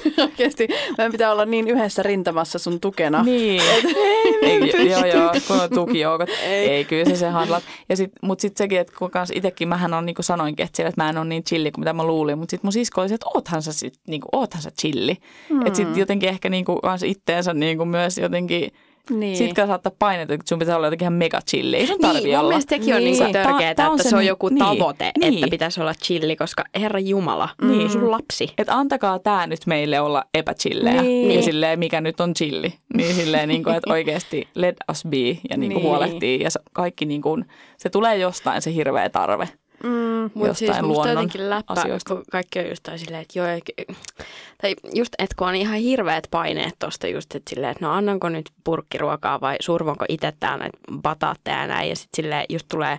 Niin, oikeasti meidän pitää olla niin yhdessä rintamassa sun tukena. Niin. ei, joo, joo, kun on tukijoukot. Ei. Ei. ei, kyllä se se handlat. Ja sit, mutta sitten sekin, että kun kans itekin, mähän on niinku sanoinkin, että, siellä, että mä en ole niin chilli kuin mitä mä luulin. Mutta sitten mun sisko oli se, että oothan sä, sit, niinku, oothan sä chilli. Mm. Että sitten jotenkin ehkä niinku, kans itteensä niinku myös jotenkin, Niin. niin. sit kun saattaa painetta, että sun pitää olla jotenkin ihan mega chilli. Ei sun Niin, tarvii mun olla. mielestä sekin on Niin. niin. Tää- törkeää, tää on että se se on niin- joku niin, tavoite, niin. että pitäisi olla chilli, koska Herra Jumala, Niin. sun lapsi. Että antakaa tämä nyt meille olla epächilleä. Niin. Ja silleen, mikä nyt on chilli. Niin silleen, niin kuin, että (laughs) oikeasti let us be ja niin Niin. kuin huolehtii. Ja se, kaikki niin kuin, se tulee jostain se hirveä tarve. Mm. Mutta siis musta jotenkin läppä, asioista. kun kaikki on just silleen, että joo, tai just, että kun on ihan hirveät paineet tosta just, että silleen, että no annanko nyt purkkiruokaa vai survonko itse täällä näitä bataatteja ja näin, ja sitten silleen just tulee,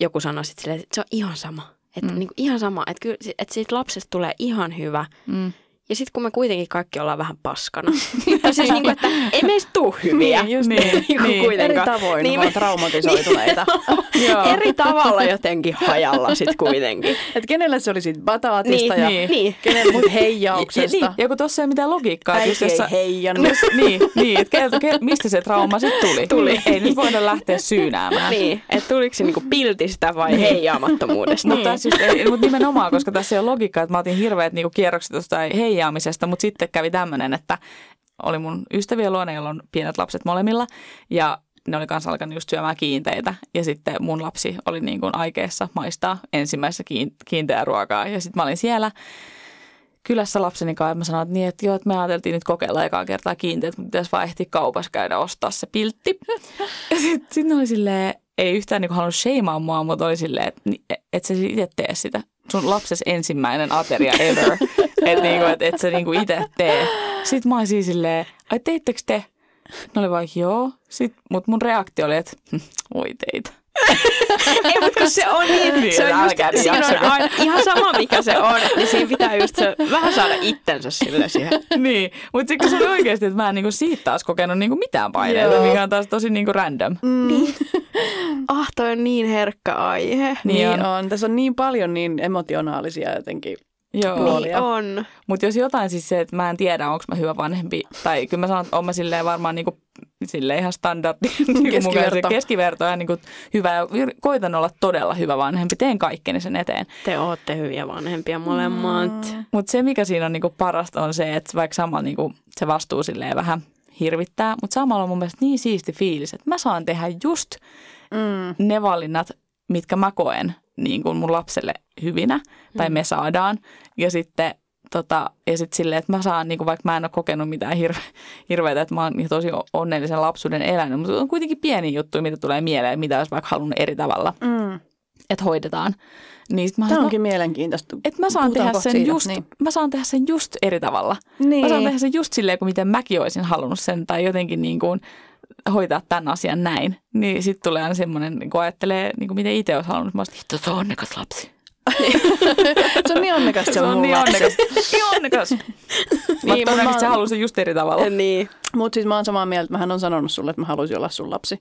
joku sanoo sit silleen, että se on ihan sama. Että Mm. mm. niinku ihan sama, että, kyllä, että siitä lapsesta tulee ihan hyvä. Mm. Ja sitten kun me kuitenkin kaikki ollaan vähän paskana. (laughs) ja siis niinku, että ei meistä tuu hyviä. Niin, just niin. Niinku niin. Eri tavoin Niin niin me... traumatisoituneita. (laughs) Joo. Eri tavalla jotenkin hajalla sitten kuitenkin. että kenellä se oli siitä bataatista Niin, ja niin, niin. kenellä (laughs) Ja, heijauksesta. niin, ja kun tuossa ei ole mitään logiikkaa. Äiti ei jossa- heijannut. Jos- niin, niin että kerta, mistä se trauma sitten tuli. Tuli. Ei nyt voida lähteä syynäämään. Niin, että tuliko se niinku piltistä vai heijaamattomuudesta. Mutta just ei, mut nimenomaan, koska tässä ei ole logiikkaa, että mä otin hirveät niinku kierrokset tuosta heijaamisesta, mutta sitten kävi tämmöinen, että oli mun ystäviä luona, joilla on pienet lapset molemmilla, ja ne oli kanssa alkanut just syömään kiinteitä, ja sitten mun lapsi oli niin kuin aikeessa maistaa ensimmäisessä kiin- kiinteää ruokaa, ja sitten mä olin siellä kylässä lapseni kanssa, ja mä sanoin, että, niin, että joo, että me ajateltiin nyt kokeilla ekaa kertaa kiinteät, mutta pitäisi vaan ehtiä kaupassa käydä ostaa se piltti. Ja sitten sit oli silleen, ei yhtään niinku halunnut sheimaa mua, mutta oli silleen, että ni- et sä itse tee sitä. Sun lapses ensimmäinen ateria ever. (laughs) että niinku, et, et sä niinku itse tee. Sitten mä olisin silleen, ai teittekö te? Ne oli vaikka joo. Sitten, mutta mun reaktio oli, että "Hm, voi teitä. (laughs) Ei, mutta kun se on niin, Niin, se on just, siinä on aina, ihan sama mikä se on, niin siinä pitää just se, vähän saada itsensä sille siihen. (laughs) niin, mutta sitten se oli oikeasti, että mä en niinku siitä taas kokenut niinku mitään paineita, Joo. mikä on taas tosi niinku random. Niin. Ah, toi on niin herkkä aihe. Niin on. on. Tässä on niin paljon niin emotionaalisia jotenkin. Joo. Niin on. Mutta jos jotain siis se, että mä en tiedä, onko mä hyvä vanhempi, tai kyllä mä sanon, että oon mä silleen varmaan niinku, silleen ihan standardi, (laughs) niinku Keskiverto. keskiverto ja niinku hyvä, ja koitan olla todella hyvä vanhempi, teen kaikkeni sen eteen. Te ootte hyviä vanhempia molemmat. Mm. Mutta se, mikä siinä on niinku parasta, on se, että vaikka samalla niinku se vastuu silleen vähän hirvittää, mutta samalla on mun mielestä niin siisti fiilis, että mä saan tehdä just Mm. ne valinnat, mitkä mä koen niin kuin mun lapselle hyvinä, tai me saadaan. Ja sitten tota, ja sit silleen, että mä saan, niin kuin vaikka mä en ole kokenut mitään hirve, hirveätä, että mä oon niin tosi onnellisen lapsuuden elänyt, mutta on kuitenkin pieni juttu, mitä tulee mieleen, mitä olisi vaikka halunnut eri tavalla, Mm. että hoidetaan. Niin sit mä, Tämä onkin mielenkiintoista. että mä saan, Puhutaan tehdä sen siitä, just, niin. mä saan tehdä sen just eri tavalla. Niin. Mä saan tehdä sen just silleen, kuin miten mäkin olisin halunnut sen, tai jotenkin niin kuin hoitaa tämän asian näin. Niin sitten tulee aina semmoinen, niin kun ajattelee, niin kuin miten itse olisi halunnut. Mä olisin, hitto, se on onnekas lapsi. (laughs) se on niin onnekas se, Se on niin lapsi. onnekas. (laughs) niin onnekas. Niin, Mutta oon- haluaa sen just eri tavalla. Niin. Mutta siis mä oon samaa mieltä, mähän on sanonut sulle, että mä haluaisin olla sun lapsi.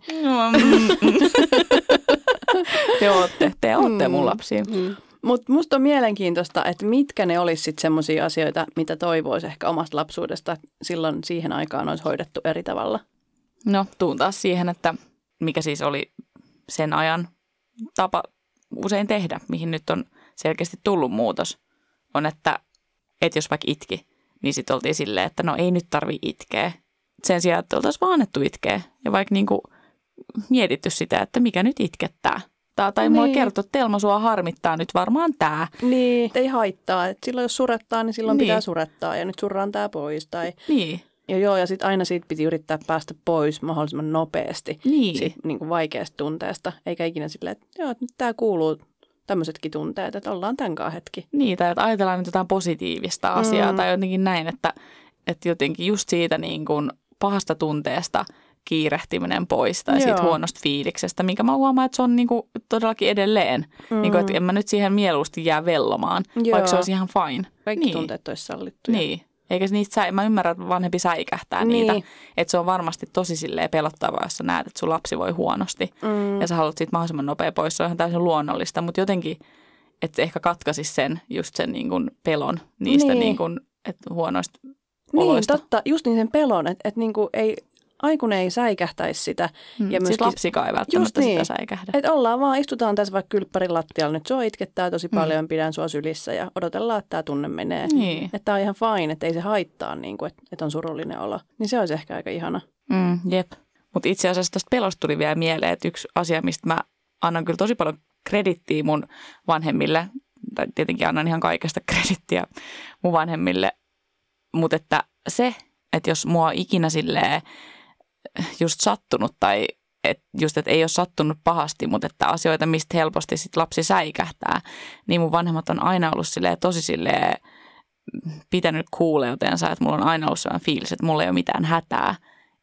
te ootte, te ootte mun lapsia. Mm. Mutta musta on mielenkiintoista, että mitkä ne olisi sitten semmoisia asioita, mitä toivoisi ehkä omasta lapsuudesta että silloin siihen aikaan olisi hoidettu eri tavalla. No, tuun taas siihen, että mikä siis oli sen ajan tapa usein tehdä, mihin nyt on selkeästi tullut muutos, on, että, että jos vaikka itki, niin sitten oltiin silleen, että no ei nyt tarvi itkeä. Sen sijaan, että oltaisiin vaan annettu itkeä ja vaikka niin kuin mietitty sitä, että mikä nyt itkettää. Tai, tai niin. mulle kertoo, että Telma sua harmittaa nyt varmaan tämä. Niin, ei haittaa. Et silloin jos surettaa, niin silloin niin. pitää surettaa ja nyt surraan tämä pois. Tai... Niin. Ja joo, ja sitten aina siitä piti yrittää päästä pois mahdollisimman nopeasti Niin. siitä niin kuin vaikeasta tunteesta. Eikä ikinä silleen, että joo, nyt tämä kuuluu tämmöisetkin tunteet, että ollaan tämän hetki. Niin, tai että ajatellaan nyt jotain positiivista asiaa Mm. tai jotenkin näin, että, että jotenkin just siitä niin kuin pahasta tunteesta kiirehtiminen pois tai siitä Joo. huonosta fiiliksestä, minkä mä huomaan, että se on niin kuin todellakin edelleen. Mm. Niin kuin, että en mä nyt siihen mieluusti jää vellomaan, Joo. vaikka se olisi ihan fine. Kaikki niin. tunteet olisi sallittuja. Niin. Eikä se niistä, sä, mä ymmärrän, että vanhempi säikähtää Niin. niitä. Että se on varmasti tosi silleen pelottavaa, jos sä näet, että sun lapsi voi huonosti. Mm. Ja sä haluat siitä mahdollisimman nopea pois. Se on ihan täysin luonnollista, mutta jotenkin, että ehkä katkaisi sen, just sen niin kuin pelon niistä Niin. niin kuin, että huonoista Niin, oloista. totta. Just niin sen pelon, että, että niin kuin ei, aikuinen ei säikähtäisi sitä. Mm. Ja siis myöskin- lapsikaan ei välttämättä niin. sitä säikähdä. Että ollaan vaan, istutaan tässä vaikka kylppärin lattialla, nyt sua itkettää tosi paljon, pidän sua sylissä ja odotellaan, että tämä tunne menee. Niin. Että tämä on ihan fine, että ei se haittaa, niin kuin, että, että on surullinen olo. Niin se olisi ehkä aika ihana. Mm, jep. Mutta itse asiassa tästä pelosta tuli vielä mieleen, että yksi asia, mistä mä annan kyllä tosi paljon kredittiä mun vanhemmille, tai tietenkin annan ihan kaikesta (laughs) kredittiä mun vanhemmille, mutta että se, että jos mua ikinä silleen just sattunut tai et just, että ei ole sattunut pahasti, mutta että asioita, mistä helposti sit lapsi säikähtää, niin mun vanhemmat on aina ollut silleen, tosi silleen pitänyt kuuleutensa, että mulla on aina ollut sellainen fiilis, että mulla ei ole mitään hätää,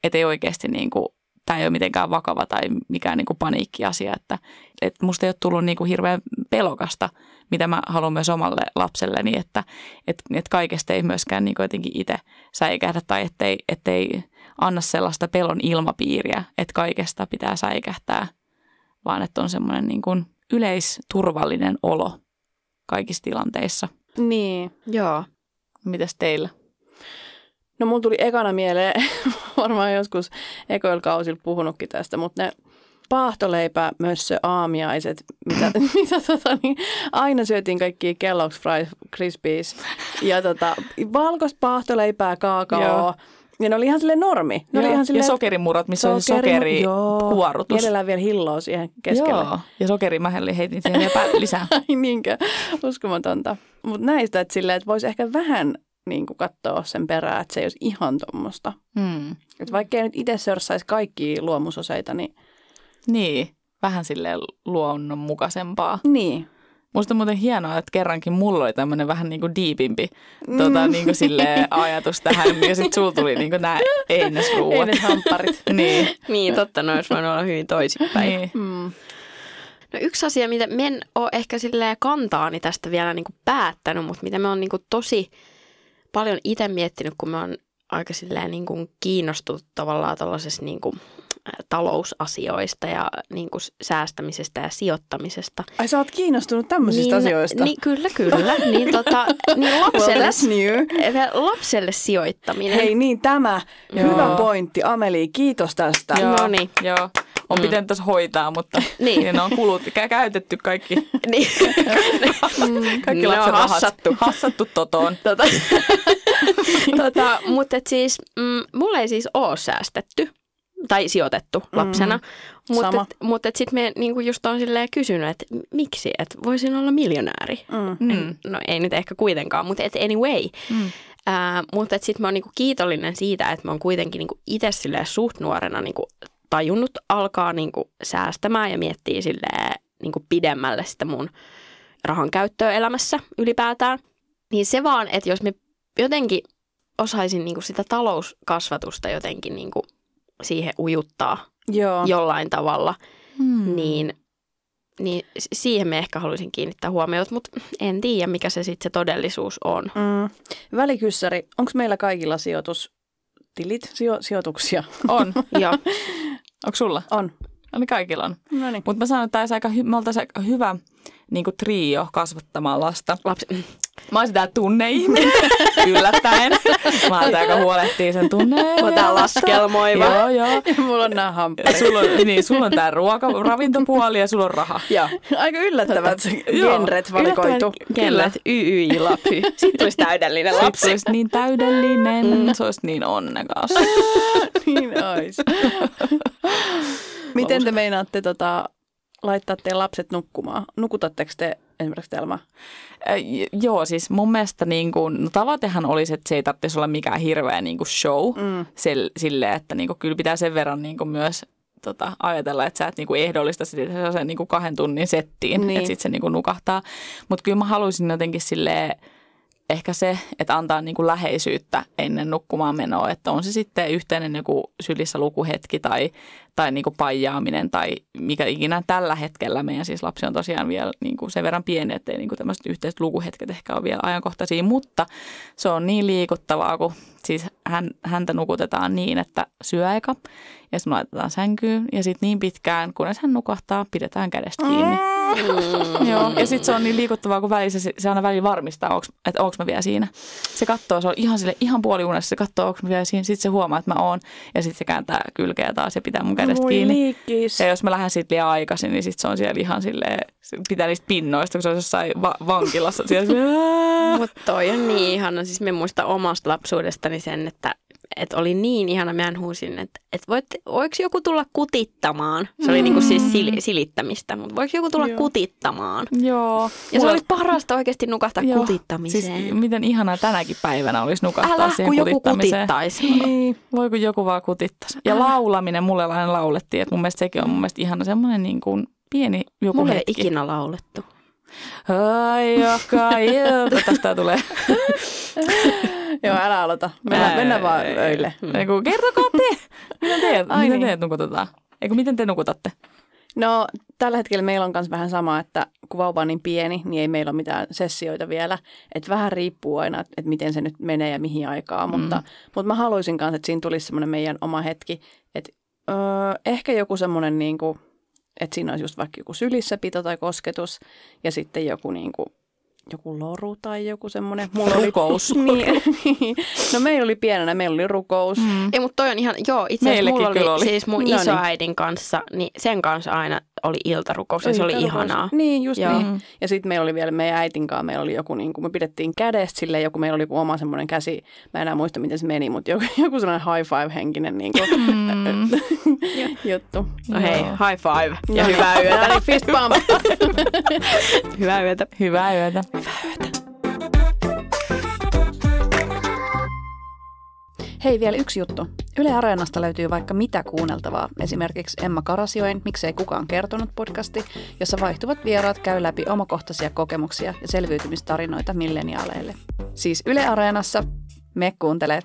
että ei oikeasti niin kuin, tämä ei ole mitenkään vakava tai mikään niin kuin paniikkiasia, että, että musta ei ole tullut niin kuin hirveän pelokasta, mitä mä haluan myös omalle lapselleni, että, että, että kaikesta ei myöskään niin kuin jotenkin itse säikähdä tai ettei, ettei anna sellaista pelon ilmapiiriä, että kaikesta pitää säikähtää, vaan että on semmoinen niin kuin yleisturvallinen olo kaikissa tilanteissa. Niin. Joo. Mitäs teillä? No mulla tuli ekana mieleen, (laughs) varmaan joskus ekoilla kausilla puhunutkin tästä, mutta ne paahtoleipä, mössö, aamiaiset, mitä, (laughs) (laughs) mitä tota, niin, aina syötiin kaikkia Kellogg's Fries Krispies ja tota, valkoista paahtoleipää, kaakaoa. Ja ne oli ihan silleen normi. Ne oli ihan ja silleen, sokerimurot, missä on se sokeri joo. kuorutus. Mielellään vielä hilloa siihen keskelle. Joo, ja sokerimähelli heitin siihen vielä (laughs) lisää. Ai niinkö, uskomatonta. Mutta näistä, että, silleen, että voisi ehkä vähän niin kuin katsoa sen perään, että se ei olisi ihan tuommoista. Mm. Että vaikka ei nyt itse sörsäisi kaikki luomusoseita, niin Niin, vähän silleen luonnonmukaisempaa. niin. Musta on muuten hienoa, että kerrankin mulla oli tämmöinen vähän niin kuin diipimpi tota, niin kuin silleen ajatus tähän, ja sitten sulla tuli niin kuin nämä Ei einesruuat. ne hampparit. (laughs) niin, Niin, totta, ne olisi voinut olla hyvin toisinpäin. niin. Mm. No yksi asia, mitä me en ole ehkä silleen kantaani tästä vielä niin kuin päättänyt, mutta mitä me on niin kuin tosi paljon itse miettinyt, kun me on aika silleen niin kuin kiinnostunut tavallaan tuollaisesta niin kuin talousasioista ja niin kuin säästämisestä ja sijoittamisesta. Ai sä oot kiinnostunut tämmöisistä niin, asioista? Niin, kyllä, kyllä. niin, tota, niin (laughs) well, lapselle, that's new. lapselle sijoittaminen. Hei niin tämä, Joo. hyvä pointti Ameli, kiitos tästä. Joo, Noniin. joo. On Mm. pitänyt tässä hoitaa, mutta (laughs) Niin. niin. ne on kulut, kä- käytetty kaikki, (laughs) niin. kaikki Ne on hassattu. hassattu totoon. tota, tota, mutta siis, mm, mulla ei siis ole säästetty tai sijoitettu lapsena. Mm, mutta sama. et, mut et sitten me niinku just on silleen kysynyt, että miksi, että voisin olla miljonääri. Mm. Mm. No ei nyt ehkä kuitenkaan, mutta et anyway. Mm. Ää, mutta sitten mä oon niinku kiitollinen siitä, että mä oon kuitenkin niinku itse silleen suht nuorena niinku tajunnut alkaa niinku säästämään ja miettiä silleen niinku pidemmälle sitä mun rahan käyttöä elämässä ylipäätään. Niin se vaan, että jos me jotenkin osaisin niinku sitä talouskasvatusta jotenkin niinku siihen ujuttaa Joo. jollain tavalla, Mm. niin, niin siihen me ehkä haluaisin kiinnittää huomiota, mutta en tiedä, mikä se sitten se todellisuus on. Mm. Välikyssäri, onko meillä kaikilla sijoitustilit, sijo- sijoituksia? On. (laughs) Joo. Onko sulla? On. Oli kaikilla on. No niin. Mutta mä sanon, että tämä aika hy- me oltaisiin aika hyvä niin kuin trio kasvattamaan lasta. Lapsi, mm, Mä oon sitä tunneihminen, (laughs) yllättäen. Mä oon aika huolehtii sen tunne. Mä tää laskelmoiva. Joo, joo. (laughs) Ja mulla on nämä hampaat. Sulla on, niin, sulla on tää ruoka, ravintopuoli ja sulla on raha. Joo. Aika yllättävät (laughs) genret valikoitu. Kellet, YY, lapy. Sitten tulisi täydellinen Sitten lapsi. se olisi niin täydellinen, mm. se olisi niin onnekas. niin ois. Miten te meinaatte tota, laittaa teidän lapset nukkumaan? Nukutatteko te esimerkiksi Telma? Äh, joo, siis mun mielestä niin kuin, no tavoitehan olisi, että se ei tarvitsisi olla mikään hirveä niin kuin show Mm. sel, silleen, että niin kuin, kyllä pitää sen verran niin kuin myös tota, ajatella, että sä et niin kuin ehdollista sitä sen niin kuin kahden tunnin settiin, Niin. että sitten se niin kuin nukahtaa. Mutta kyllä mä haluaisin jotenkin silleen, ehkä se, että antaa niin kuin läheisyyttä ennen nukkumaan menoa, että on se sitten yhteinen joku sylissä lukuhetki tai, tai niin kuin paijaaminen tai mikä ikinä tällä hetkellä. Meidän siis lapsi on tosiaan vielä niin kuin sen verran pieni, että niin kuin tämmöiset yhteiset lukuhetket ehkä ole vielä ajankohtaisia, mutta se on niin liikuttavaa, kun siis hän, häntä nukutetaan niin, että syöaika ja sitten laitetaan sänkyyn ja sitten niin pitkään, kunnes hän nukahtaa, pidetään kädestä kiinni. Mm. (laughs) Joo, ja sitten se on niin liikuttavaa, kun välissä se, se aina välillä varmistaa, onks, että onko mä vielä siinä. Se katsoo, se on ihan sille ihan puoliunessa, se katsoo, onko mä vielä siinä. Sitten se huomaa, että mä oon, ja sitten se kääntää kylkeä taas ja pitää mun kädestä kiinni. liikkis. Ja jos mä lähden siitä liian aikaisin, niin sitten se on siellä ihan silleen, pitää niistä pinnoista, kun se on jossain va- vankilassa. (laughs) Mutta toi on niin ihana. Siis me muistan omasta lapsuudestani sen, että, että oli niin ihana. Mä huusin, että, että voit, voiko joku tulla kutittamaan? Se oli niinku siis sil, silittämistä, mutta voiko joku tulla Joo. kutittamaan? Joo. Ja se Mulla- oli parasta oikeasti nukahtaa Joo. kutittamiseen. Siis miten ihanaa tänäkin päivänä olisi nukahtaa Älä, siihen kun joku kutittaisi. Niin. Voi kun joku vaan kutittaisi. Ja Älä. laulaminen, mulle aina laulettiin, että mun mielestä sekin on mun mielestä ihana semmoinen niin kuin pieni joku Mulle ei hetki. ikinä laulettu. Ai joka ilta. Tästä tulee. (laughs) (laughs) Joo, älä aloita. Mennään, mennään vaan öille. Eiku, kertokaa te. Miten teet, Ai miten niin. teet nukutetaan? Eiku, miten te nukutatte? No tällä hetkellä meillä on myös vähän sama, että kun vauva on niin pieni, niin ei meillä ole mitään sessioita vielä. Että vähän riippuu aina, että miten se nyt menee ja mihin aikaan. Mm. Mutta, mutta mä haluaisin myös, että siinä tulisi semmoinen meidän oma hetki. Että öö, ehkä joku semmoinen, niin kuin, että siinä olisi just vaikka joku sylissäpito tai kosketus ja sitten joku niin kuin, joku loru tai joku semmoinen. Mulla oli Rukous. (laughs) niin, niin. No meillä oli pienenä, meillä oli rukous. Mm. Ei, mutta toi on ihan, joo, itse asiassa mulla oli, oli. siis mun No niin. isoäidin kanssa, niin sen kanssa aina oli iltarukouksia, se oli ihanaa. Niin, just Joo. niin. Ja sitten meillä oli vielä meidän äitin kanssa, meillä oli joku, niin kuin me pidettiin kädestä silleen, joku, meillä oli joku oma semmoinen käsi, mä en enää muista miten se meni, mutta joku, (laughs) joku sellainen high five henkinen niin kuin, Mm. (laughs) juttu. No hei, high five ja No. hyvää yötä. (laughs) Fist bump. hyvää yötä. Hyvää yötä. Hei, vielä yksi juttu. Yle Areenasta löytyy vaikka mitä kuunneltavaa. Esimerkiksi Emma Karasioin, miksei kukaan kertonut podcasti, jossa vaihtuvat vieraat käy läpi omakohtaisia kokemuksia ja selviytymistarinoita milleniaaleille. Siis Yle Areenassa, me kuuntele